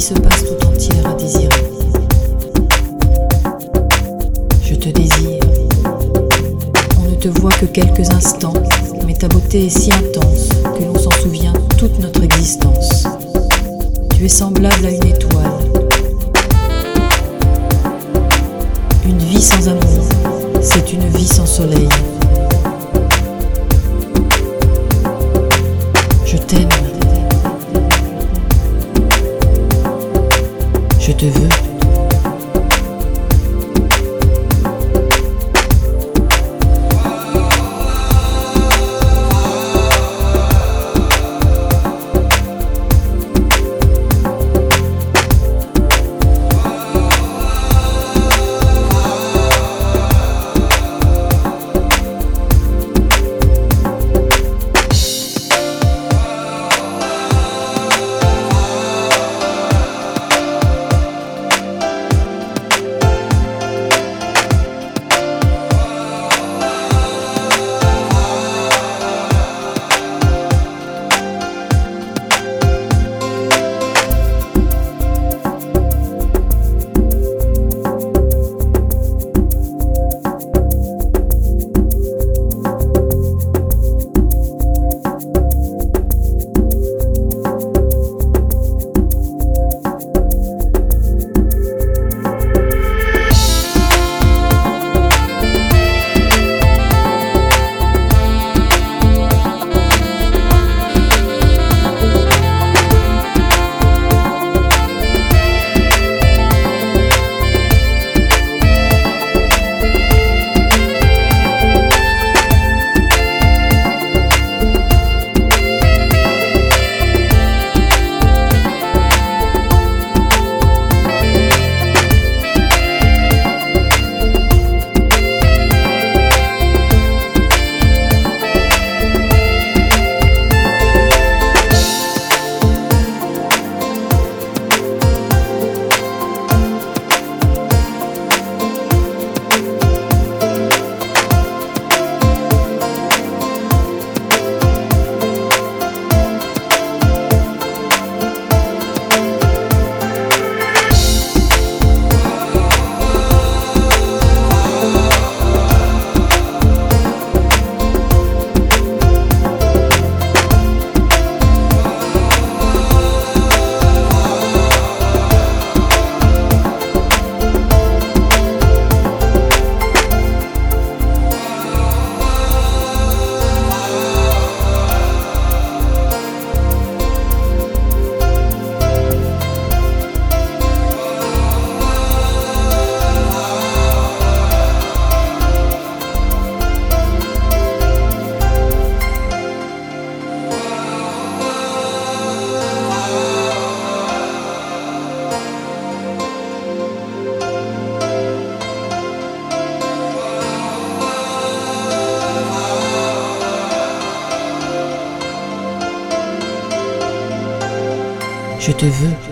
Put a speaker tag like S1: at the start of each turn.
S1: se passe tout entière à désirer. Je te désire. On ne te voit que quelques instants, mais ta beauté est si intense que l'on s'en souvient toute notre existence. Tu es semblable à une étoile. Une vie sans amour, c'est une vie sans soleil. Je t'aime. Je te veux. Je te veux.